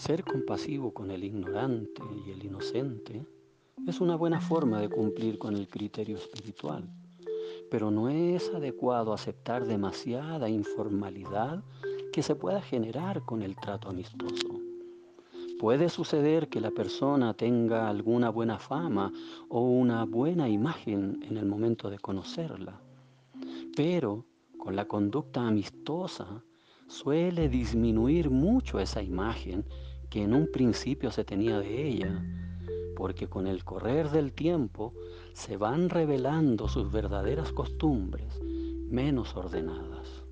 Ser compasivo con el ignorante y el inocente es una buena forma de cumplir con el criterio espiritual, pero no es adecuado aceptar demasiada informalidad que se pueda generar con el trato amistoso. Puede suceder que la persona tenga alguna buena fama o una buena imagen en el momento de conocerla, pero con la conducta amistosa suele disminuir mucho esa imagen que en un principio se tenía de ella, porque con el correr del tiempo se van revelando sus verdaderas costumbres menos ordenadas.